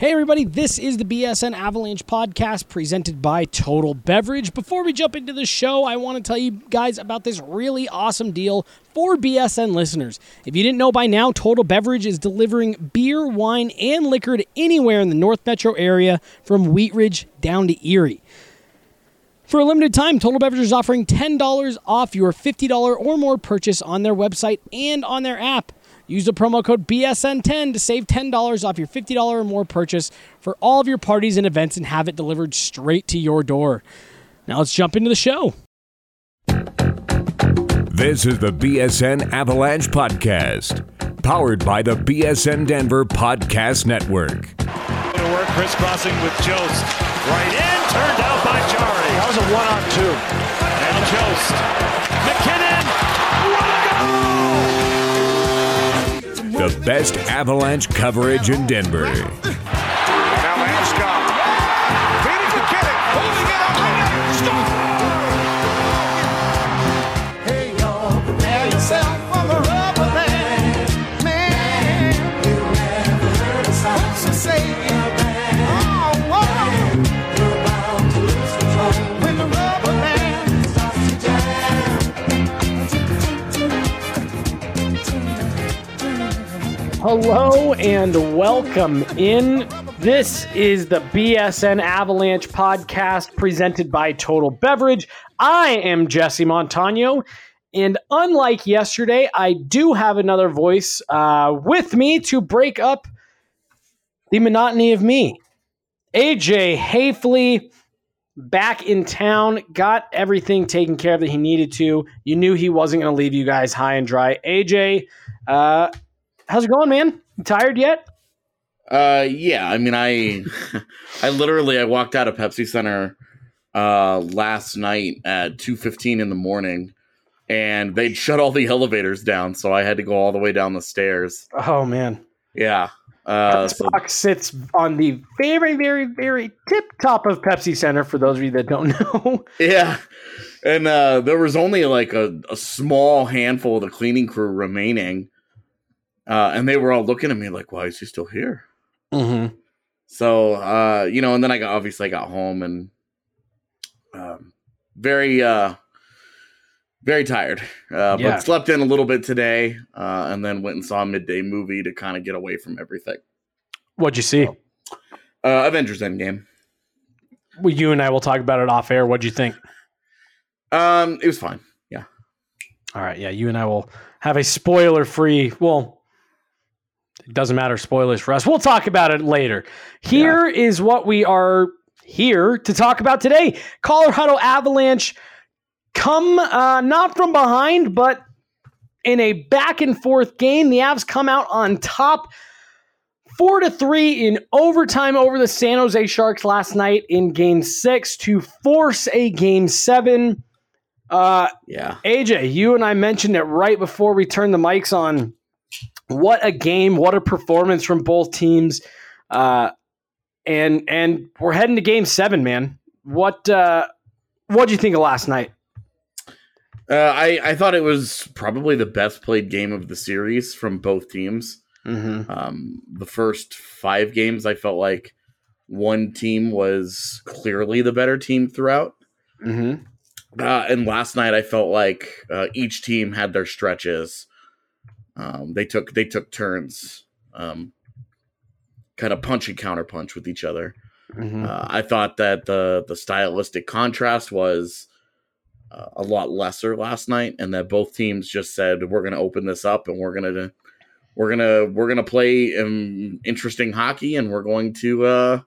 Hey, everybody, this is the BSN Avalanche podcast presented by Total Beverage. Before we jump into the show, I want to tell you guys about this really awesome deal for BSN listeners. If you didn't know by now, Total Beverage is delivering beer, wine, and liquor to anywhere in the North Metro area from Wheat Ridge down to Erie. For a limited time, Total Beverage is offering $10 off your $50 or more purchase on their website and on their app. Use the promo code BSN10 to save $10 off your $50 or more purchase for all of your parties and events and have it delivered straight to your door. Now let's jump into the show. This is the BSN Avalanche Podcast, powered by the BSN Denver Podcast Network. To work crisscrossing with Jost. Right in, turned out by Jari. That was a one on two. And Jost. MacKinnon. The best Avalanche coverage in Denver. Hello and welcome in. This is the BSN Avalanche podcast presented by Total Beverage. I am Jesse Montano, and unlike yesterday, I do have another voice uh, with me to break up the monotony of me. AJ Haefele back in town, got everything taken care of that he needed to. You knew he wasn't going to leave you guys high and dry. AJ, uh, how's it going, man? You tired yet? Uh, yeah. I mean, I, I literally I walked out of Pepsi Center, uh, last night at two fifteen in the morning, and they'd shut all the elevators down, so I had to go all the way down the stairs. Oh man, Yeah. Uh, this so, box sits on the very, very, very tip top of Pepsi Center. For those of you that don't know, yeah. And uh, there was only like a, a small handful of the cleaning crew remaining, uh, and they were all looking at me like, "Why is he still here?" mm-hmm. So, uh, you know, and then I got obviously I got home and um, very, uh, very tired. Uh, Yeah. but slept in a little bit today, uh, and then went and saw a midday movie to kind of get away from everything. what'd you see? Uh, Avengers Endgame. Well, you and I will talk about it off air. What'd you think? Um, it was fine. Yeah. All right, yeah, you and I will have a spoiler-free. Well, it doesn't matter spoilers for us. We'll talk about it later. Here is what we are here to talk about today. Colorado Avalanche come uh, not from behind, but in a back and forth game. The Avs come out on top. Four to three in overtime over the San Jose Sharks last night in game six to force a game seven. Uh, Yeah. AJ, you and I mentioned it right before we turned the mics on. What a game! What a performance from both teams, uh, and and we're heading to Game Seven, man. What uh, what do you think of last night? Uh, I I thought it was probably the best played game of the series from both teams. Mm-hmm. Um, the first five games, I felt like one team was clearly the better team throughout. Mm-hmm. Uh, and last night, I felt like uh, each team had their stretches. Um, they took they took turns, um, kind of punch and counter punch with each other. Mm-hmm. Uh, I thought that the the stylistic contrast was uh, a lot lesser last night, and that both teams just said we're going to open this up and we're going to we're gonna we're gonna play um, interesting hockey, and we're going to uh,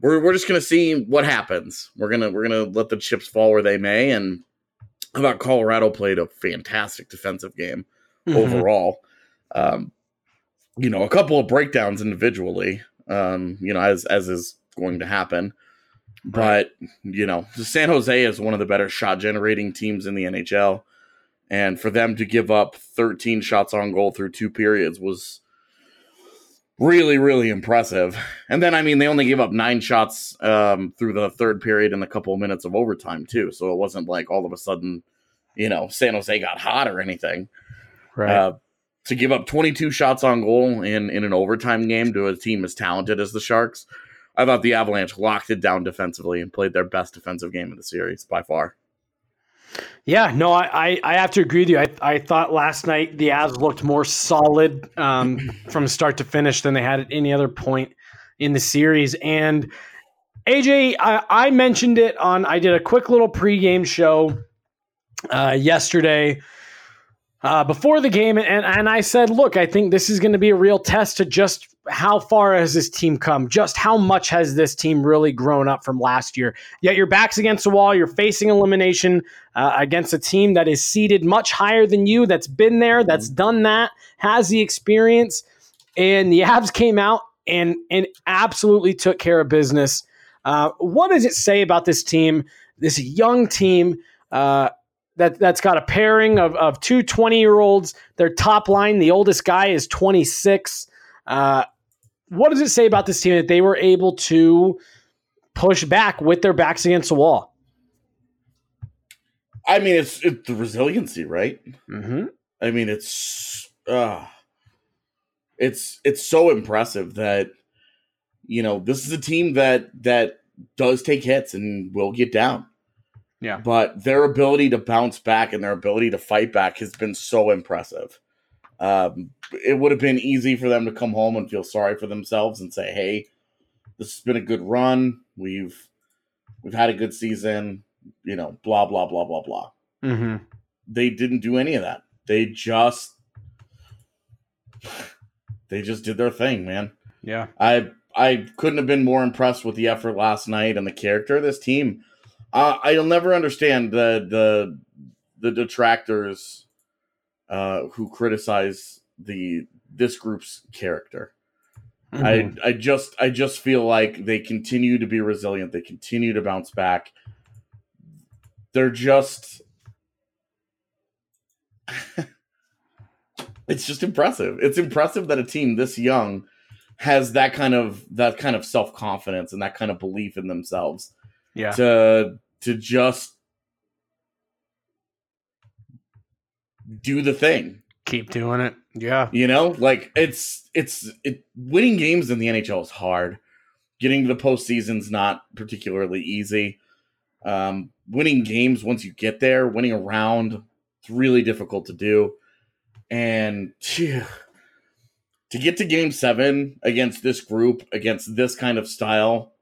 we're we're just gonna see what happens. We're gonna we're gonna let the chips fall where they may, and I thought Colorado played a fantastic defensive game Mm-hmm. overall. Um, you know, a couple of breakdowns individually, um, you know, as as is going to happen. But you know, San Jose is one of the better shot generating teams in the NHL, and for them to give up 13 shots on goal through two periods was really really impressive. And then I mean, they only gave up nine shots um, through the third period and a couple of minutes of overtime too. So it wasn't like all of a sudden, you know, San Jose got hot or anything. Right. Uh, to give up 22 shots on goal in in an overtime game to a team as talented as the Sharks, I thought the Avalanche locked it down defensively and played their best defensive game of the series by far. Yeah, no, I, I, I have to agree with you. I, I thought last night the Avs looked more solid um, from start to finish than they had at any other point in the series. And AJ, I, I mentioned it on, I did a quick little pregame show uh, yesterday uh, before the game, and, and I said, look, I think this is going to be a real test to just how far has this team come? Just how much has this team really grown up from last year? Yet your back's against the wall. You're facing elimination uh, against a team that is seated much higher than you, that's been there, that's done that, has the experience. And the Avs came out and and absolutely took care of business. Uh, what does it say about this team, this young team? Uh, that that's got a pairing of, of two 20 year olds. Their top line, the oldest guy is 26. Uh, what does it say about this team that they were able to push back with their backs against the wall? I mean, it's, it's the resiliency, right? Mm-hmm. I mean, it's uh, it's it's so impressive that you know this is a team that that does take hits and will get down. Yeah. But their ability to bounce back and their ability to fight back has been so impressive. Um, it would have been easy for them to come home and feel sorry for themselves and say, "Hey, this has been a good run. We've we've had a good season." You know, blah blah blah blah blah. Mm-hmm. They didn't do any of that. They just they just did their thing, man. Yeah. I I couldn't have been more impressed with the effort last night and the character of this team. Uh, I'll never understand the the the detractors uh, who criticize the this group's character. Mhm. I I just I just feel like they continue to be resilient. They continue to bounce back. They're just it's just impressive. It's impressive that a team this young has that kind of that kind of self-confidence and that kind of belief in themselves yeah. to to just do the thing. Keep doing it. Yeah. You know, like it's it's it winning games in the NHL is hard. Getting to the postseason's not particularly easy. Um, winning games once you get there, winning a round, it's really difficult to do. And phew, to get to game seven against this group, against this kind of style,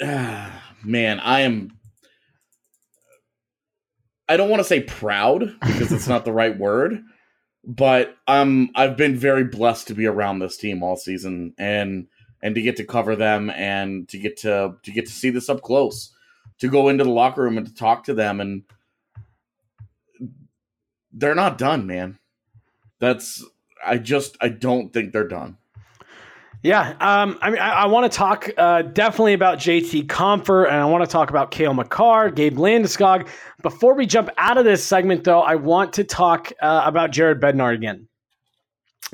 man, I am. I don't want to say proud because it's not the right word, but um, I've been very blessed to be around this team all season and and to get to cover them and to get to to get to see this up close, to go into the locker room and to talk to them and they're not done, man. That's I just I don't think they're done. Yeah, um, I mean, I, I want to talk uh, definitely about JT Compher, and I want to talk about Cale Makar, Gabe Landeskog. Before we jump out of this segment, though, I want to talk uh, about Jared Bednar again,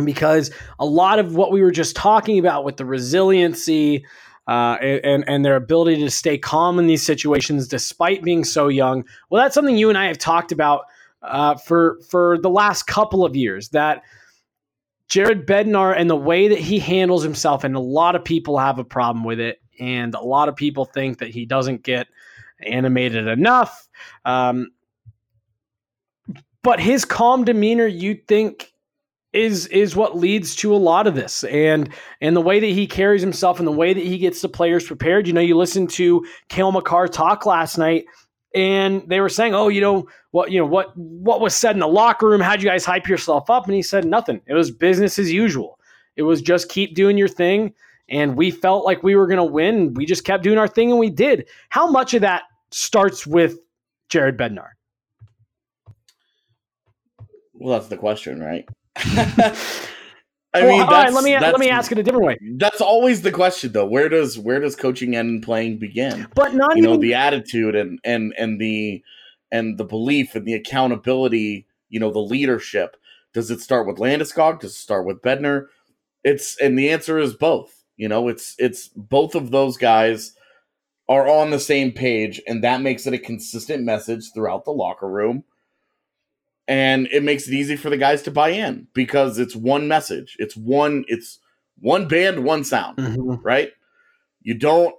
because a lot of what we were just talking about with the resiliency uh, and and their ability to stay calm in these situations despite being so young. Well, that's something you and I have talked about uh, for for the last couple of years. That Jared Bednar and the way that he handles himself, and a lot of people have a problem with it, and a lot of people think that he doesn't get animated enough. Um, but his calm demeanor, you think, is is what leads to a lot of this, and and the way that he carries himself, and the way that he gets the players prepared. You know, you listened to Cale Makar talk last night, and they were saying, "Oh, you know what? You know what? What was said in the locker room? How'd you guys hype yourself up?" And he said, "Nothing. It was business as usual. It was just keep doing your thing." And we felt like we were going to win. We just kept doing our thing, and we did. How much of that starts with Jared Bednar? Well, that's the question, right? I Well, mean, all right, that's, let me let me ask it a different way. That's always the question, though. Where does where does coaching end and playing begin? But not you know the attitude and and and the and the belief and the accountability you know the leadership does it start with landeskog does it start with bednar it's and the answer is both you know it's it's both of those guys are on the same page and that makes it a consistent message throughout the locker room and it makes it easy for the guys to buy in because it's one message. It's one it's one band, one sound, right? You don't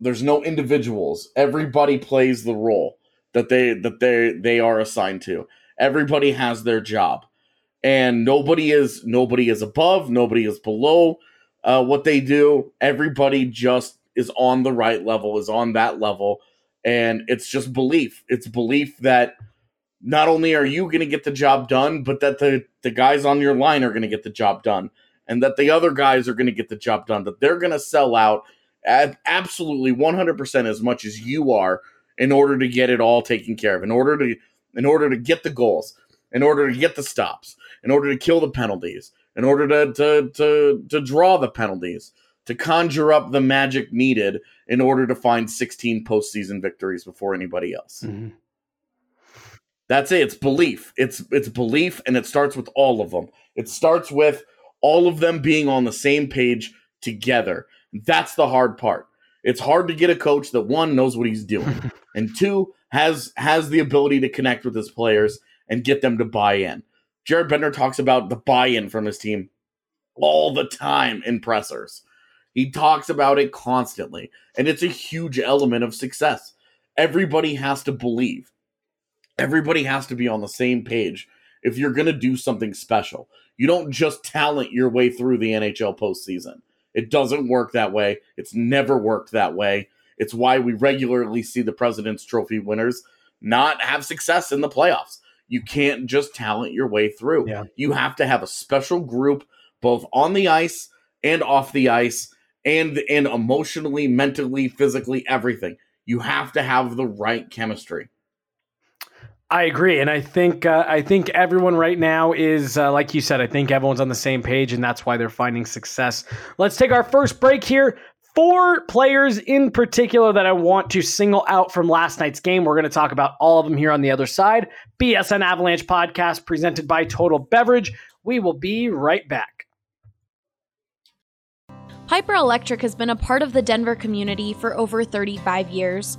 there's no individuals. Everybody plays the role that they that they they are assigned to. Everybody has their job. And nobody is nobody is above, nobody is below uh, what they do. Everybody just is on the right level, is on that level, and it's just belief. It's belief that not only are you going to get the job done, but that the the guys on your line are going to get the job done, and that the other guys are going to get the job done. That they're going to sell out at absolutely 100% as much as you are in order to get it all taken care of. In order to in order to get the goals, in order to get the stops, in order to kill the penalties, in order to to to, to draw the penalties, to conjure up the magic needed in order to find 16 postseason victories before anybody else. Mhm. That's it. It's belief. It's it's belief, and it starts with all of them. It starts with all of them being on the same page together. That's the hard part. It's hard to get a coach that one knows what he's doing, and two has has the ability to connect with his players and get them to buy in. Jared Bednar talks about the buy-in from his team all the time in pressers. He talks about it constantly, and it's a huge element of success. Everybody has to believe everybody has to be on the same page if you're going to do something special. You don't just talent your way through the NHL postseason. It doesn't work that way. It's never worked that way. It's why we regularly see the President's Trophy winners not have success in the playoffs. You can't just talent your way through. Yeah. You have to have a special group both on the ice and off the ice and and emotionally, mentally, physically, everything. You have to have the right chemistry. I agree, and I think uh, I think everyone right now is uh, like you said. I think everyone's on the same page, and that's why they're finding success. Let's take our first break here. Four players in particular that I want to single out from last night's game. We're going to talk about all of them here on the other side. BSN Avalanche podcast presented by Total Beverage. We will be right back. Piper Electric has been a part of the Denver community for over 35 years.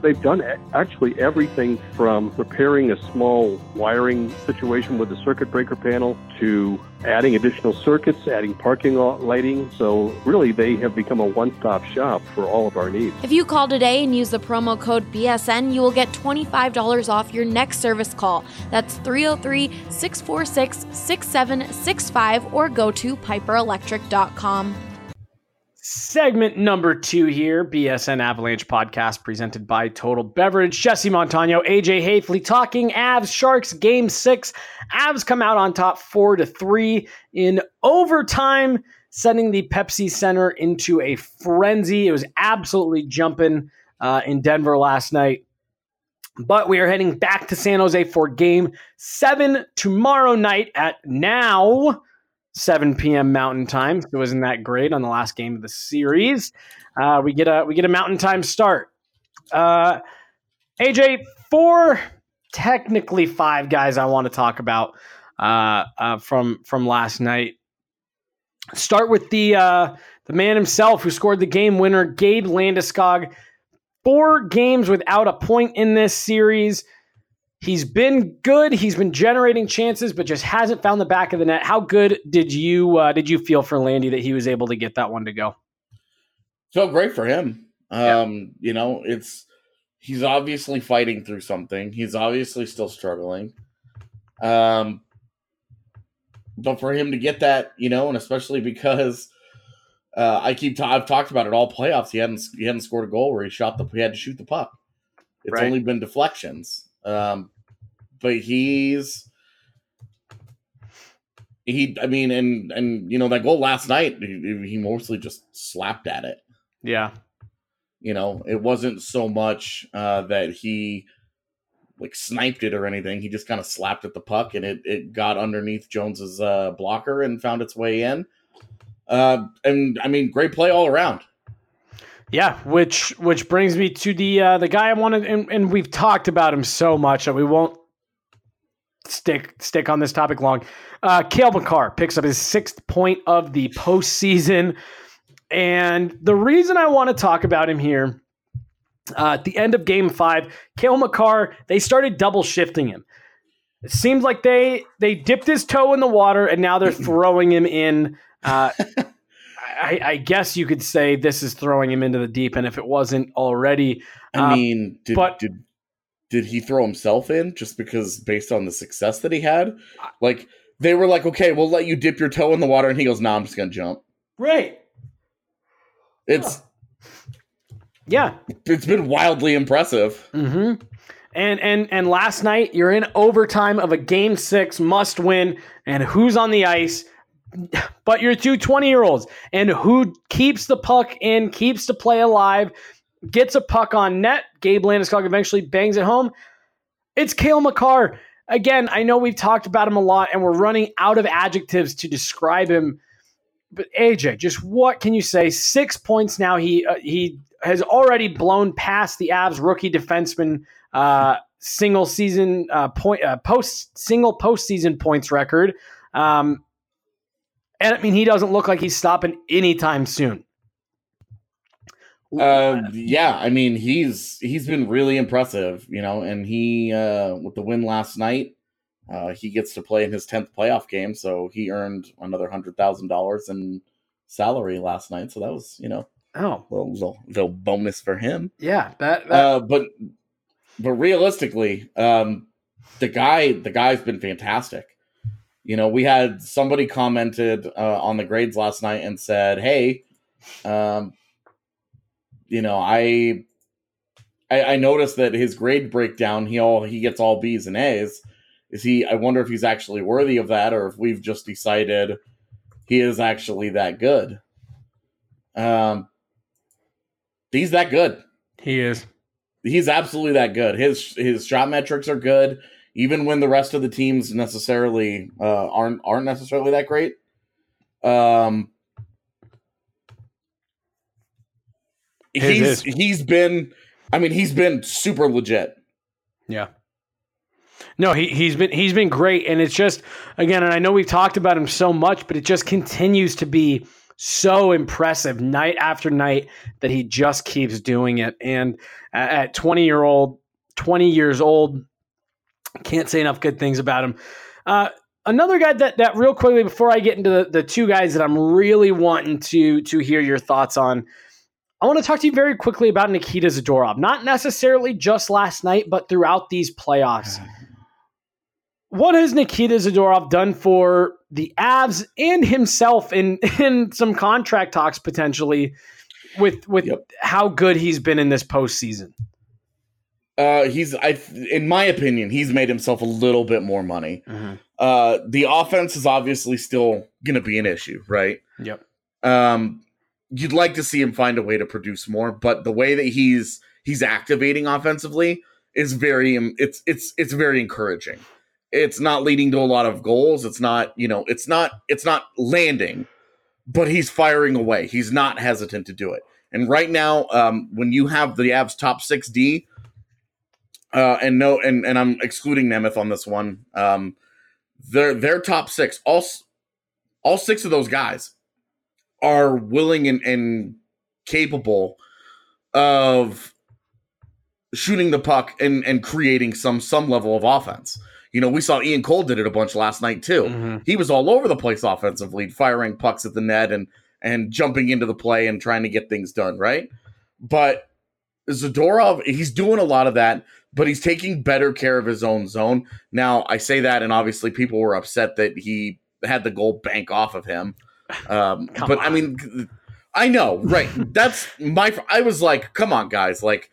They've done actually everything from repairing a small wiring situation with the circuit breaker panel to adding additional circuits, adding parking lighting. So really, they have become a one-stop shop for all of our needs. If you call today and use the promo code BSN, you will get $25 off your next service call. That's 303 646 6765 or go to piperelectric.com. Segment number two here, BSN Avalanche podcast presented by Total Beverage. Jesse Montano, AJ Haefele talking Avs Sharks game six. Avs come out on top four to three in overtime, sending the Pepsi Center into a frenzy. It was absolutely jumping uh, in Denver last night. But we are heading back to San Jose for game seven tomorrow night at now 7 p.m. Mountain Time. So wasn't that great on the last game of the series? Uh, we get a we get a Mountain Time start. Uh, AJ, four, technically five guys I want to talk about uh, uh, from from last night. Start with the uh, the man himself who scored the game winner, Gabe Landeskog. Four games without a point in this series. He's been good. He's been generating chances, but just hasn't found the back of the net. How good did you uh, did you feel for Landy that he was able to get that one to go? felt great for him. Um, you know, it's he's obviously fighting through something. He's obviously still struggling. Um, but for him to get that, you know, and especially because uh, I keep ta- I've talked about it all playoffs. He hadn't he hadn't scored a goal where he shot the he had to shoot the puck. It's Right. only been deflections. Um, but he's he. I mean, and and you know that goal last night, he, he mostly just slapped at it. Yeah. You know, it wasn't so much uh, that he like sniped it or anything. He just kind of slapped at the puck, and it it got underneath Jones's uh, blocker and found its way in. Uh, and I mean, great play all around. Yeah, which which brings me to the uh, the guy I wanted, and, and we've talked about him so much that we won't stick stick on this topic long. Uh, Cale Makar picks up his sixth point of the postseason, and the reason I want to talk about him here uh, at the end of Game Five, Cale Makar they started double shifting him. It seems like they they dipped his toe in the water, and now they're throwing him in. Uh, I, I guess you could say this is throwing him into the deep end if it wasn't already. I Uh, mean, did, but- did did he throw himself in just because based on the success that he had? Like they were like, okay, we'll let you dip your toe in the water, and he goes, "No, nah, I'm just gonna jump." Right. It's Yeah. it's been wildly impressive. hmm And and and last night you're in overtime of a game six must win, and who's on the ice? But your two 20 year olds, and who keeps the puck in, keeps the play alive, gets a puck on net. Gabe Landeskog eventually bangs it home. It's Cale Makar. Again, I know we've talked about him a lot, and we're running out of adjectives to describe him. But AJ, just what can you say? Six points now. He uh, he has already blown past the Avs rookie defenseman uh, single season uh, point uh, post single postseason points record. Um, and I mean, he doesn't look like he's stopping anytime soon. Uh, yeah, I mean he's he's been really impressive, you know, and he uh, with the win last night, uh, he gets to play in his tenth playoff game, so he earned another hundred thousand dollars in salary last night. So that was you know oh, a little, little, little bonus for him. yeah, that, that Uh, but but realistically, um, the guy the guy's been fantastic. You know, we had somebody commented uh, on the grades last night and said, "Hey, um, you know, I, I I noticed that his grade breakdown he all he gets all B's and A's. Is he? I wonder if he's actually worthy of that, or if we've just decided he is actually that good. Um, he's that good he is. he's absolutely that good. His his shot metrics are good, even when the rest of the teams necessarily uh, aren't aren't necessarily that great. Um, he's he's been, I mean, he's been super legit. Yeah. No, he he's been he's been great, and it's just again, and I know we've talked about him so much, but it just continues to be so impressive night after night that he just keeps doing it. And at- at twenty year old, twenty years old, can't say enough good things about him. Uh, another guy that that real quickly before I get into the, the two guys that I'm really wanting to to hear your thoughts on. I want to talk to you very quickly about Nikita Zadorov. Not necessarily just last night, but throughout these playoffs. What has Nikita Zadorov done for the Avs and himself in in some contract talks potentially with with Yep. how good he's been in this postseason? Uh, he's I, in my opinion, he's made himself a little bit more money. Uh, the offense is obviously still going to be an issue, right? Yep. Um, you'd like to see him find a way to produce more, but the way that he's he's activating offensively is very um, it's it's it's very encouraging. It's not leading to a lot of goals. It's not you know it's not it's not landing, but he's firing away. He's not hesitant to do it. And right now, um, when you have the Avs top six D, uh, and no, and and I'm excluding Nemeth on this one. Um, their their top six, all s- all six of those guys are willing and, and capable of shooting the puck and and creating some some level of offense. You know, we saw Ian Cole did it a bunch last night too. Mhm. He was all over the place offensively, firing pucks at the net and and jumping into the play and trying to get things done, right? But Zadorov, he's doing a lot of that, but he's taking better care of his own zone. Now, I say that, and obviously people were upset that he had the goal bank off of him. Um, but I mean, I know, right? That's my. I was like, come on, guys, like.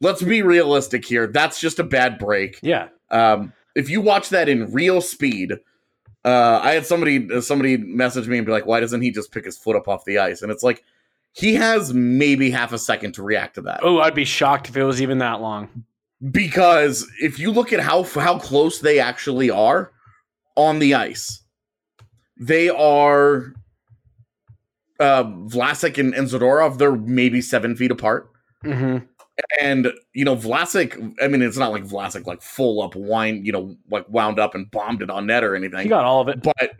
let's be realistic here. That's just a bad break. Yeah. Um, if you watch that in real speed, uh, I had somebody somebody message me and be like, "Why doesn't he just pick his foot up off the ice?" And it's like he has maybe half a second to react to that Oh, I'd be shocked if it was even that long. because if you look at how how close they actually are on the ice, they are uh, Vlasic and, and Zadorov. They're maybe seven feet apart. Mm-hmm. And you know, Vlasic. I mean, it's not like Vlasic like full up wine, you know, like wound up and bombed it on net or anything. He got all of it. but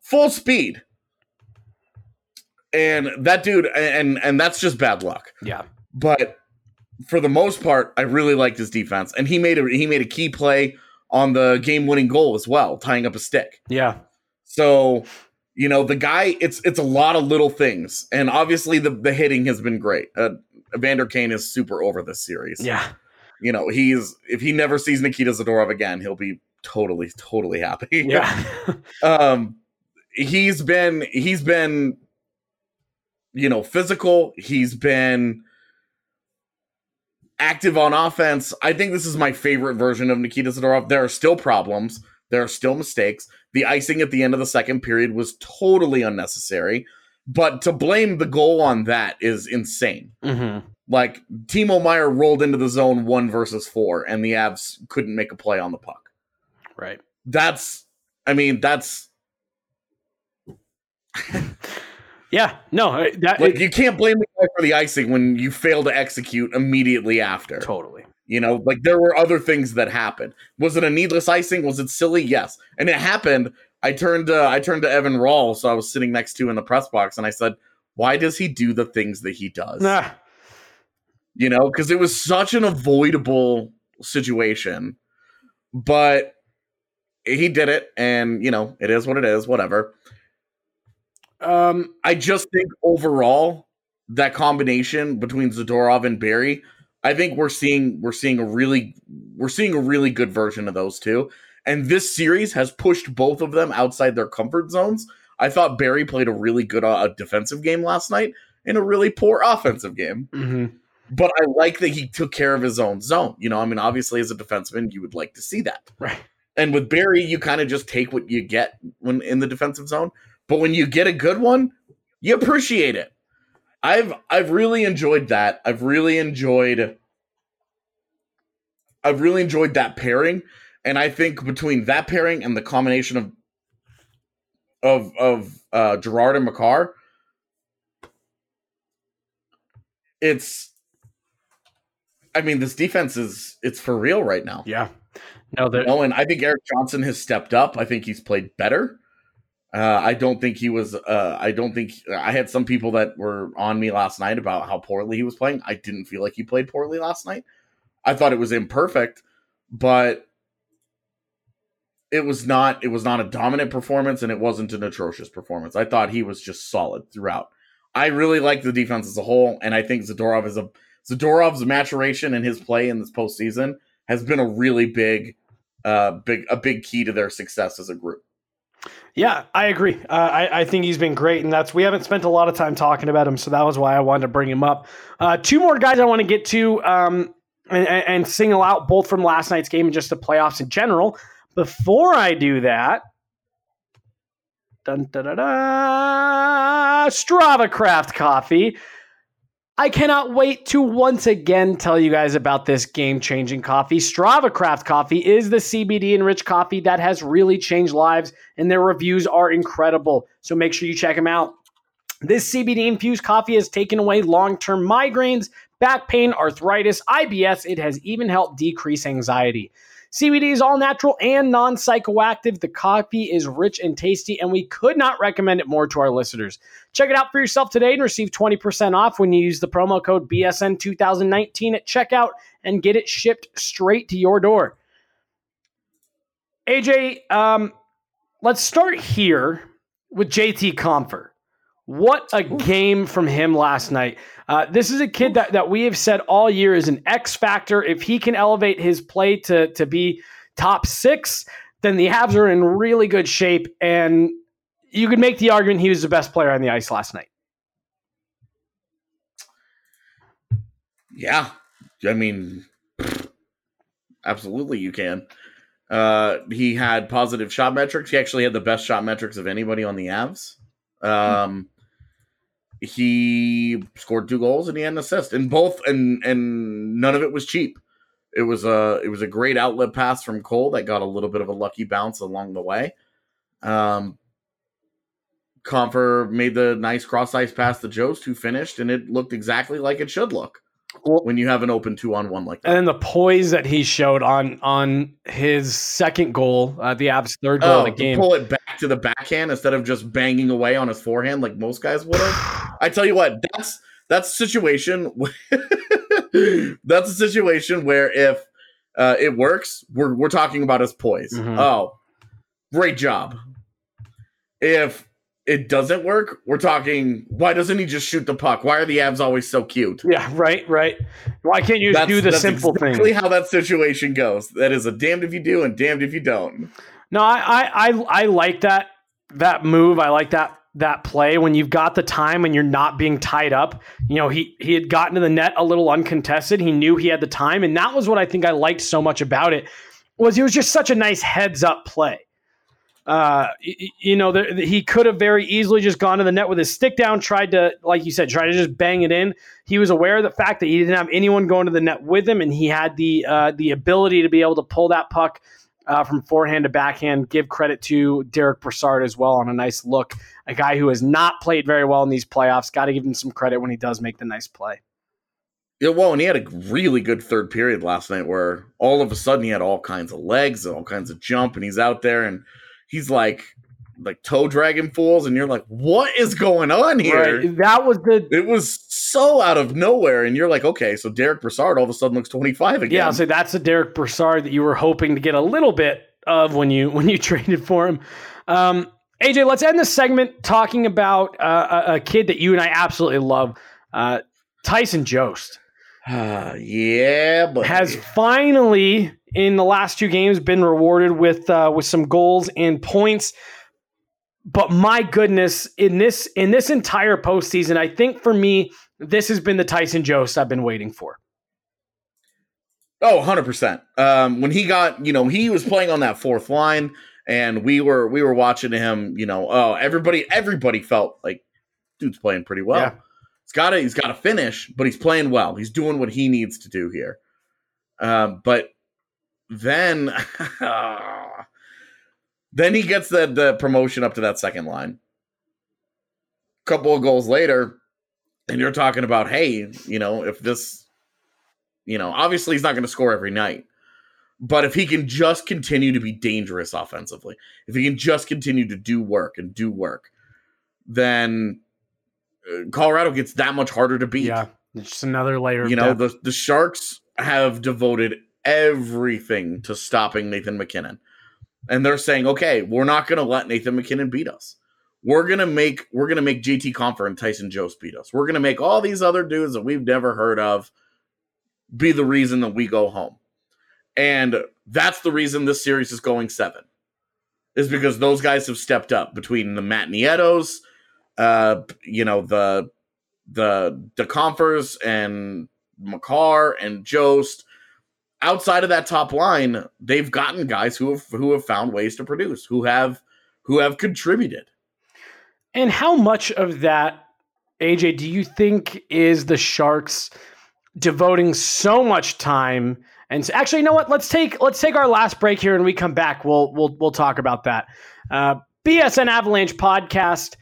full speed. And that dude, and and that's just bad luck. Yeah. But for the most part, I really liked his defense, and he made a he made a key play on the game winning goal as well, tying up a stick. Yeah. So, you know, the guy, it's it's a lot of little things, and obviously the the hitting has been great. Uh, Vander Kane is super over this series. Yeah. You know, he's if he never sees Nikita Zadorov again, he'll be totally totally happy. Yeah. um he's been he's been you know physical. He's been active on offense. I think this is my favorite version of nikita zadorov. There are still problems. There are still mistakes. The icing at the end of the second period was totally unnecessary. But to blame the goal on that is insane. Mm-hmm. like timo meier rolled into the zone one versus four and the avs couldn't make a play on the puck. Right. that's i mean that's Yeah. No. uh, That like you can't blame the guy for the icing when you fail to execute immediately after. totally. You know, like there were other things that happened. Was it a needless icing? Was it silly? Yes, and it happened. I turned to I turned to Evan Rawal, so I was sitting next to in the press box, and I said, "Why does he do the things that he does?" Nah. You know, because it was such an avoidable situation, but he did it, and you know, it is what it is. Whatever. Um. I just think overall that combination between Zadorov and Barrie, I think we're seeing we're seeing a really we're seeing a really good version of those two. And this series has pushed both of them outside their comfort zones. I thought Barrie played a really good uh, defensive game last night in a really poor offensive game. hmm But I like that he took care of his own zone. You know, I mean, obviously as a defenseman, you would like to see that. Right. And with Barrie, you kind of just take what you get when in the defensive zone. But when you get a good one, you appreciate it. I've I've really enjoyed that. I've really enjoyed I've really enjoyed that pairing. And I think between that pairing and the combination of of of uh Girard and Makar, it's I mean, this defense is it's for real right now. Yeah. No. That. No, and I think Erik Johnson has stepped up. I think he's played better. Uh, I don't think he was. Uh, I don't think I had some people that were on me last night about how poorly he was playing. I didn't feel like he played poorly last night. I thought it was imperfect, but it was not. It was not a dominant performance, and it wasn't an atrocious performance. I thought he was just solid throughout. I really like the defense as a whole, and I think Zadorov is a Zadorov's maturation and his play in this postseason has been a really big, uh, big a big key to their success as a group. Yeah, I agree. Uh, I, I think he's been great, and that's we haven't spent a lot of time talking about him, so that was why I wanted to bring him up. Uh, two more guys I want to get to um, and, and single out both from last night's game and just the playoffs in general. Before I do that, dun, da, da, da, Strava Craft Coffee. I cannot wait to once again tell you guys about this game changing coffee. Strava Craft Coffee is the CBD enriched coffee that has really changed lives, and their reviews are incredible. So make sure you check them out. This CBD infused coffee has taken away long term migraines, back pain, arthritis, IBS. It has even helped decrease anxiety. CBD is all natural and non psychoactive. The coffee is rich and tasty, and we could not recommend it more to our listeners. Check it out for yourself today and receive 20% off when you use the promo code BSN2019 at checkout and get it shipped straight to your door. AJ, um, let's start here with JT Compher. What a game from him last night. Uh, this is a kid that, that we have said all year is an X factor. If he can elevate his play to, to be top six, then the Avs are in really good shape. And you could make the argument he was the best player on the ice last night. Yeah, I mean, absolutely, you can. Uh, he had positive shot metrics. He actually had the best shot metrics of anybody on the Avs. Um, he scored two goals and he had an assist, and both, and and none of it was cheap. It was a it was a great outlet pass from Cole that got a little bit of a lucky bounce along the way. Um, Compher made the nice cross ice pass to Jost, who finished, and it looked exactly like it should look Well- when you have an open two on one like that. And then the poise that he showed on on his second goal, uh, the Avs' third goal Oh, of the game. pull it back to the backhand instead of just banging away on his forehand like most guys would have. I tell you what, that's that's a situation. that's a situation where if uh, it works, we're we're talking about his poise. Mhm. Oh, great job. If it doesn't work, we're talking. Why doesn't he just shoot the puck? Why are the avs always so cute? Yeah, right, right. Why can't you just do the that's simple exactly thing? how that situation goes. That is a damned if you do and damned if you don't. No, I, I, I, I like that that move. I like that that play when you've got the time and you're not being tied up. You know, he he had gotten to the net a little uncontested. He knew he had the time, and that was what I think I liked so much about it. Was it was just such a nice heads up play. Uh, you know, he could have very easily just gone to the net with his stick down, tried to, like you said, try to just bang it in. He was aware of the fact that he didn't have anyone going to the net with him, and he had the uh, the ability to be able to pull that puck uh, from forehand to backhand. Give credit to Derek Brassard as well on a nice look. A guy who has not played very well in these playoffs. Got to give him some credit when he does make the nice play. Yeah, well, and he had a really good third period last night where all of a sudden he had all kinds of legs and all kinds of jump, and he's out there and he's like like toe dragon fools, and you're like, what is going on here? Right. That was the It was so out of nowhere, and you're like, okay, so Derek Brassard all of a sudden looks 25 again. yeah. So that's the Derek Brassard that you were hoping to get a little bit of when you when you traded for him. Um, AJ, let's end this segment talking about uh, a, a kid that you and I absolutely love, uh, Tyson Jost. Ah, yeah, but has finally in the last two games been rewarded with uh, with some goals and points. But my goodness, in this in this entire postseason, I think for me, this has been the Tyson Jost I've been waiting for. Oh, 100%. Um, when he got, you know, he was playing on that fourth line and we were we were watching him, you know, oh, everybody everybody felt like dude's playing pretty well. Yeah. He's got to he's got to finish, but he's playing well. He's doing what he needs to do here. Um, but then then he gets the the promotion up to that second line. A couple of goals later, and you're talking about, hey, you know, if this you know, obviously he's not going to score every night. But if he can just continue to be dangerous offensively, if he can just continue to do work and do work, then uh, Colorado gets that much harder to beat. Yeah, it's just another layer. You of know, depth. the the Sharks have devoted everything to stopping Nathan MacKinnon. And they're saying, "Okay, we're not going to let Nathan MacKinnon beat us. We're to make we're to make JT Compher and Tyson Jost beat us. We're to make all these other dudes that we've never heard of be the reason that we go home." And that's the reason this series is going 7. Is because those guys have stepped up between the Matt Nietos, uh, you know, the the the Comphers and Makar and Jost. Outside of that top line, they've gotten guys who have who have found ways to produce, who have who have contributed. And how much of that, AJ, do you think is the Sharks devoting so much time? And actually, you know what? Let's take let's take our last break here, and we come back. We'll we'll we'll talk about that. Uh, BSN Avalanche podcast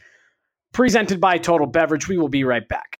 presented by Total Beverage. We will be right back.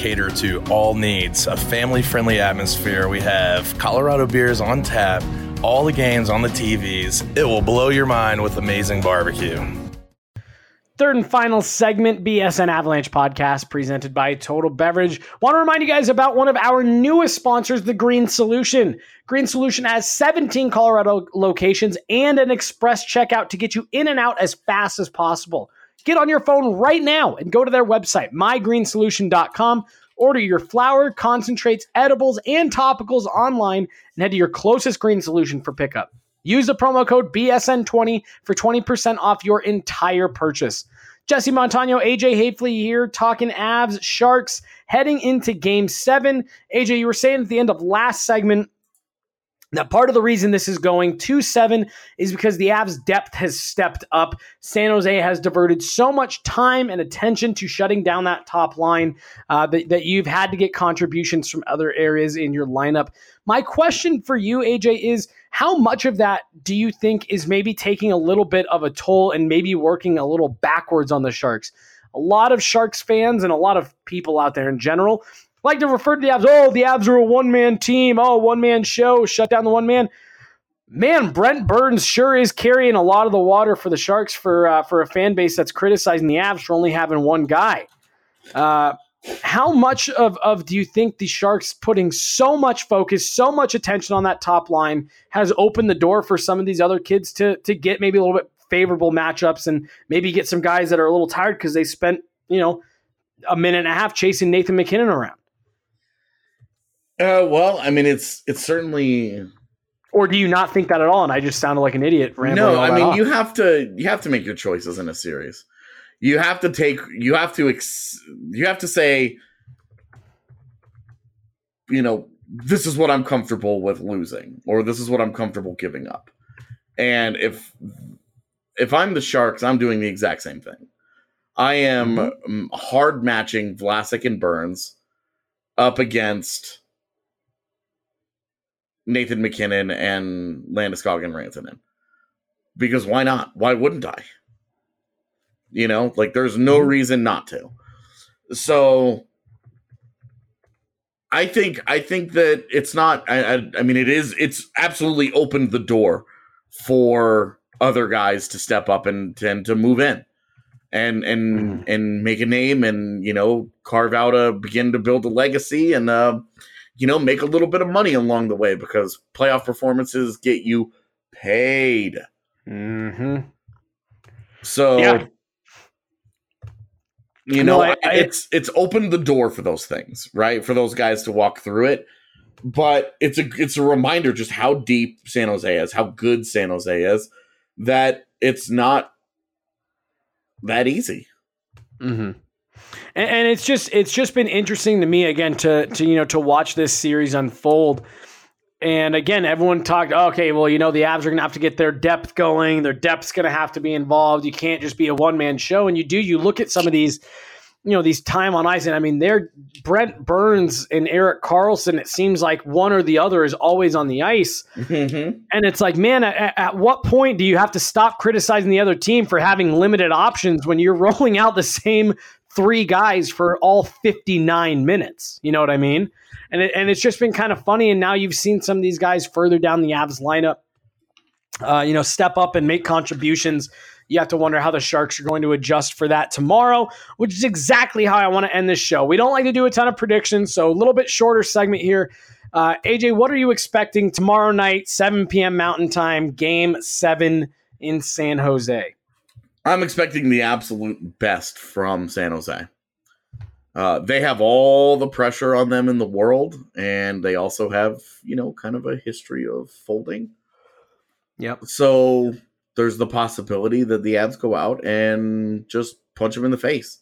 cater to all needs. A family-friendly atmosphere. We have Colorado beers on tap, all the games on the TVs. It will blow your mind with amazing barbecue. Third and final segment, BSN Avalanche podcast presented by Total Beverage. Want to remind you guys about one of our newest sponsors, the Green Solution. Green Solution has 17 Colorado locations and an express checkout to get you in and out as fast as possible. Get on your phone right now and go to their website, mygreensolution.com. Order your flower, concentrates, edibles, and topicals online and head to your closest Green Solution for pickup. Use the promo code BSN20 for 20% off your entire purchase. Jesse Montano, AJ Haefele here, talking Avs, Sharks, heading into game seven. AJ, you were saying at the end of last segment now, part of the reason this is going 2 7 is because the Avs' depth has stepped up. San Jose has diverted so much time and attention to shutting down that top line uh, that, that you've had to get contributions from other areas in your lineup. My question for you, AJ, is how much of that do you think is maybe taking a little bit of a toll and maybe working a little backwards on the Sharks? A lot of Sharks fans and a lot of people out there in general like to refer to the Avs. Oh, the Avs are a one man team. Oh, one man show. Shut down the one man. Man, Brent Burns sure is carrying a lot of the water for the Sharks for uh, for a fan base that's criticizing the Avs for only having one guy. Uh, how much of, of do you think the Sharks putting so much focus, so much attention on that top line has opened the door for some of these other kids to to get maybe a little bit favorable matchups and maybe get some guys that are a little tired because they spent you know a minute and a half chasing Nathan MacKinnon around. Uh, well, I mean, it's it's certainly. Or do you not think that at all? And I just sounded like an idiot. No, I mean off. you have to you have to make your choices in a series. You have to take you have to ex, you have to say, you know, this is what I'm comfortable with losing, or this is what I'm comfortable giving up. And if if I'm the Sharks, I'm doing the exact same thing. I am mm-hmm. hard matching Vlasic and Burns up against Nathan MacKinnon and Landeskog and Rantanen. Because why not? Why wouldn't I? You know, like there's no mm-hmm. reason not to. So I think I think that it's not. I, I, I mean, it is. It's absolutely opened the door for other guys to step up and, and to move in and and mm. and make a name and you know carve out a begin to build a legacy and uh you know, make a little bit of money along the way because playoff performances get you paid. Mm-hmm. So, yeah. you know, no, I, I, it's it's opened the door for those things, right? For those guys to walk through it. But it's a it's a reminder just how deep San Jose is, how good San Jose is, that it's not that easy. Mm-hmm and, and, it's just it's just been interesting to me again to to you know to watch this series unfold. And again, everyone talked, okay, well, you know, the Avs are going to have to get their depth going. Their depth's going to have to be involved. You can't just be a one man show. And you do, you look at some of these, you know, these time on ice. And I mean, they're Brent Burns and Erik Karlsson. It seems like one or the other is always on the ice. Mm-hmm. And it's like, man, at, at what point do you have to stop criticizing the other team for having limited options when you're rolling out the same three guys for all 59 minutes. You know what I mean? And it, and it's just been kind of funny. And now you've seen some of these guys further down the Avs lineup, uh, you know, step up and make contributions. You have to wonder how the Sharks are going to adjust for that tomorrow, which is exactly how I want to end this show. We don't like to do a ton of predictions, so a little bit shorter segment here. Uh, AJ, what are you expecting tomorrow night, 7 p.m. Mountain Time, game seven in San Jose? I'm expecting the absolute best from San Jose. Uh, they have all the pressure on them in the world, and they also have, you know, kind of a history of folding. Yep. So there's the possibility that the Avs go out and just punch them in the face.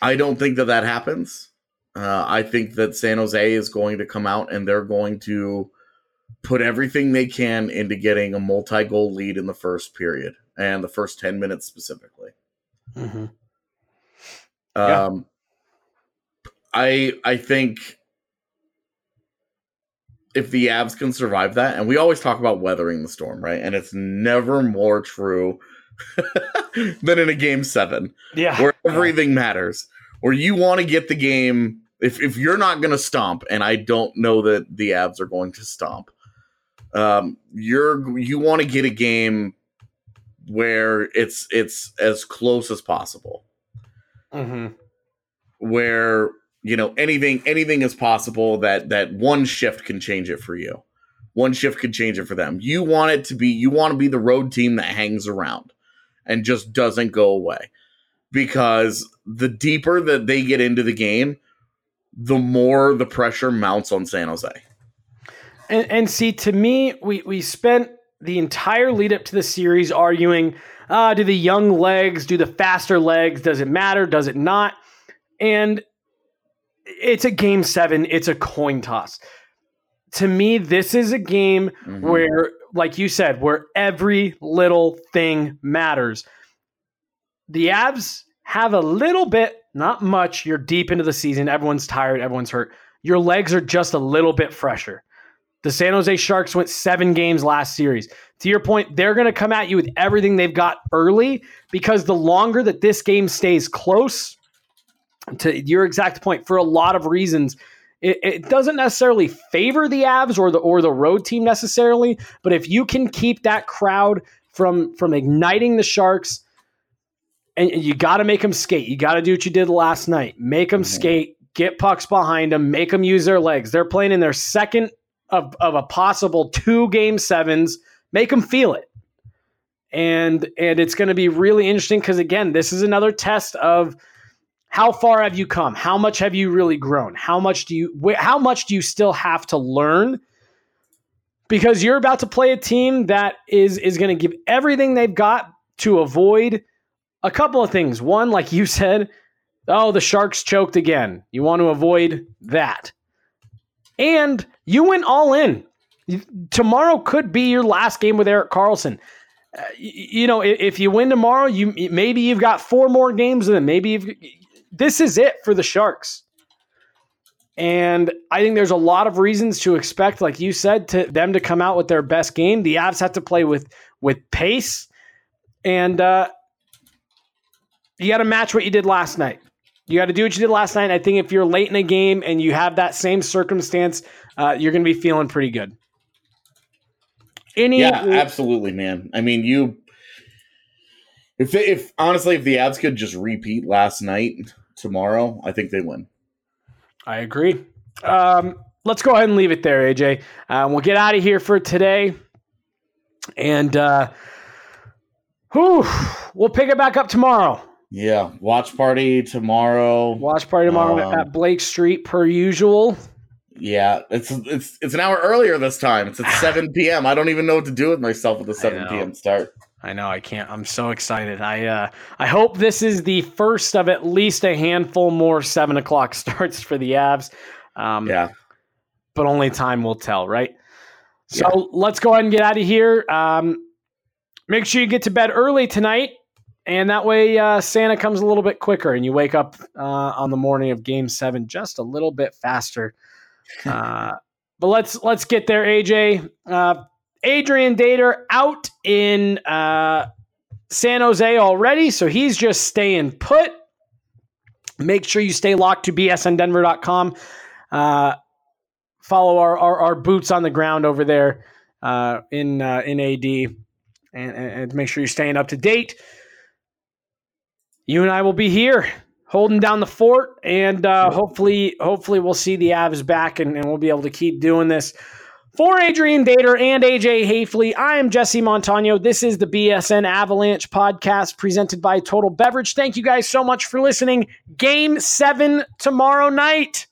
I don't think that that happens. Uh, I think that San Jose is going to come out and they're going to put everything they can into getting a multi goal lead in the first period and the first 10 minutes specifically. Mm-hmm. Yeah. Um, I I think if the Avs can survive that, and we always talk about weathering the storm, right? And it's never more true than in a game seven, Yeah. where everything matters, where you want to get the game. If if you're not going to stomp, and I don't know that the Avs are going to stomp, um, you're you want to get a game where it's it's as close as possible. Mm-hmm. where you know anything anything is possible that that one shift can change it for you. One shift could change it for them. You want it to be you want to be the road team that hangs around and just doesn't go away. Because the deeper that they get into the game the more the pressure mounts on san jose. And, and see, to me, we we spent the entire lead up to the series arguing: uh, do the young legs, do the faster legs? Does it matter? Does it not? And it's a game seven. It's a coin toss. To me, this is a game Mhm. where, like you said, where every little thing matters. The Avs have a little bit, not much. You're deep into the season. Everyone's tired. Everyone's hurt. Your legs are just a little bit fresher. The San Jose Sharks went seven games last series. To your point, they're going to come at you with everything they've got early because the longer that this game stays close, to your exact point, for a lot of reasons, it, it doesn't necessarily favor the Avs or the or the road team necessarily. But if you can keep that crowd from from igniting the Sharks, and you got to make them skate. You got to do what you did last night. Make them mm-hmm. skate. Get pucks behind them. Make them use their legs. They're playing in their second of, of a possible two game sevens. Make them feel it. And and it's going to be really interesting because again, this is another test of how far have you come? How much have you really grown? How much do you how much do you still have to learn? Because you're about to play a team that is is going to give everything they've got to avoid a couple of things. One, like you said, oh, the Sharks choked again. You want to avoid that. And you went all in. Tomorrow could be your last game with Erik Karlsson. Uh, you know, i- if you win tomorrow, you maybe you've got four more games then maybe you've, this is it for the Sharks. And I think there's a lot of reasons to expect, like you said, to them to come out with their best game. The Avs have to play with with pace, and uh, you got to match what you did last night. You got to do what you did last night. I think if you're late in a game and you have that same circumstance, uh, you're going to be feeling pretty good. Any, yeah absolutely man i mean you if if honestly if the Avs could just repeat last night tomorrow i think they win I agree. Um, let's go ahead and leave it there, AJ. Uh, we'll get out of here for today, and uh, whew, we'll pick it back up tomorrow. Yeah, watch party tomorrow. Watch party tomorrow Um, at Blake Street per usual. Yeah, it's it's it's an hour earlier this time. It's at seven p.m. I don't even know what to do with myself with the seven p.m. start. I know I can't. I'm so excited. I uh, I hope this is the first of at least a handful more seven o'clock starts for the Avs. Um, Yeah, but only time will tell, right? So let's go ahead and get out of here. Um, make sure you get to bed early tonight, and that way uh, Santa comes a little bit quicker, and you wake up uh, on the morning of Game Seven just a little bit faster. Uh, but let's let's get there, AJ. Uh, Adrian Dater out in uh, San Jose already, so he's just staying put. Make sure you stay locked to bsndenver.com. Uh, follow our, our, our boots on the ground over there uh, in uh, in AD, and, and make sure you're staying up to date. You and I will be here holding down the fort, and uh, hopefully, hopefully, we'll see the Avs back, and, and we'll be able to keep doing this. For Adrian Dater and AJ Haefele, I am Jesse Montano. This is the BSN Avalanche podcast presented by Total Beverage. Thank you guys so much for listening. Game seven tomorrow night.